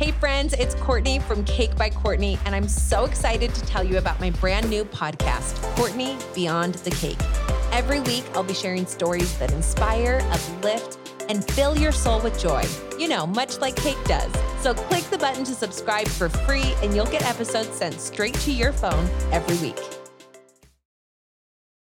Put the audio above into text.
Hey, friends, it's Courtney from Cake by Courtney, and I'm so excited to tell you about my brand new podcast, Courtney Beyond the Cake. Every week, I'll be sharing stories that inspire, uplift, and fill your soul with joy. You know, much like cake does. So click the button to subscribe for free, and you'll get episodes sent straight to your phone every week.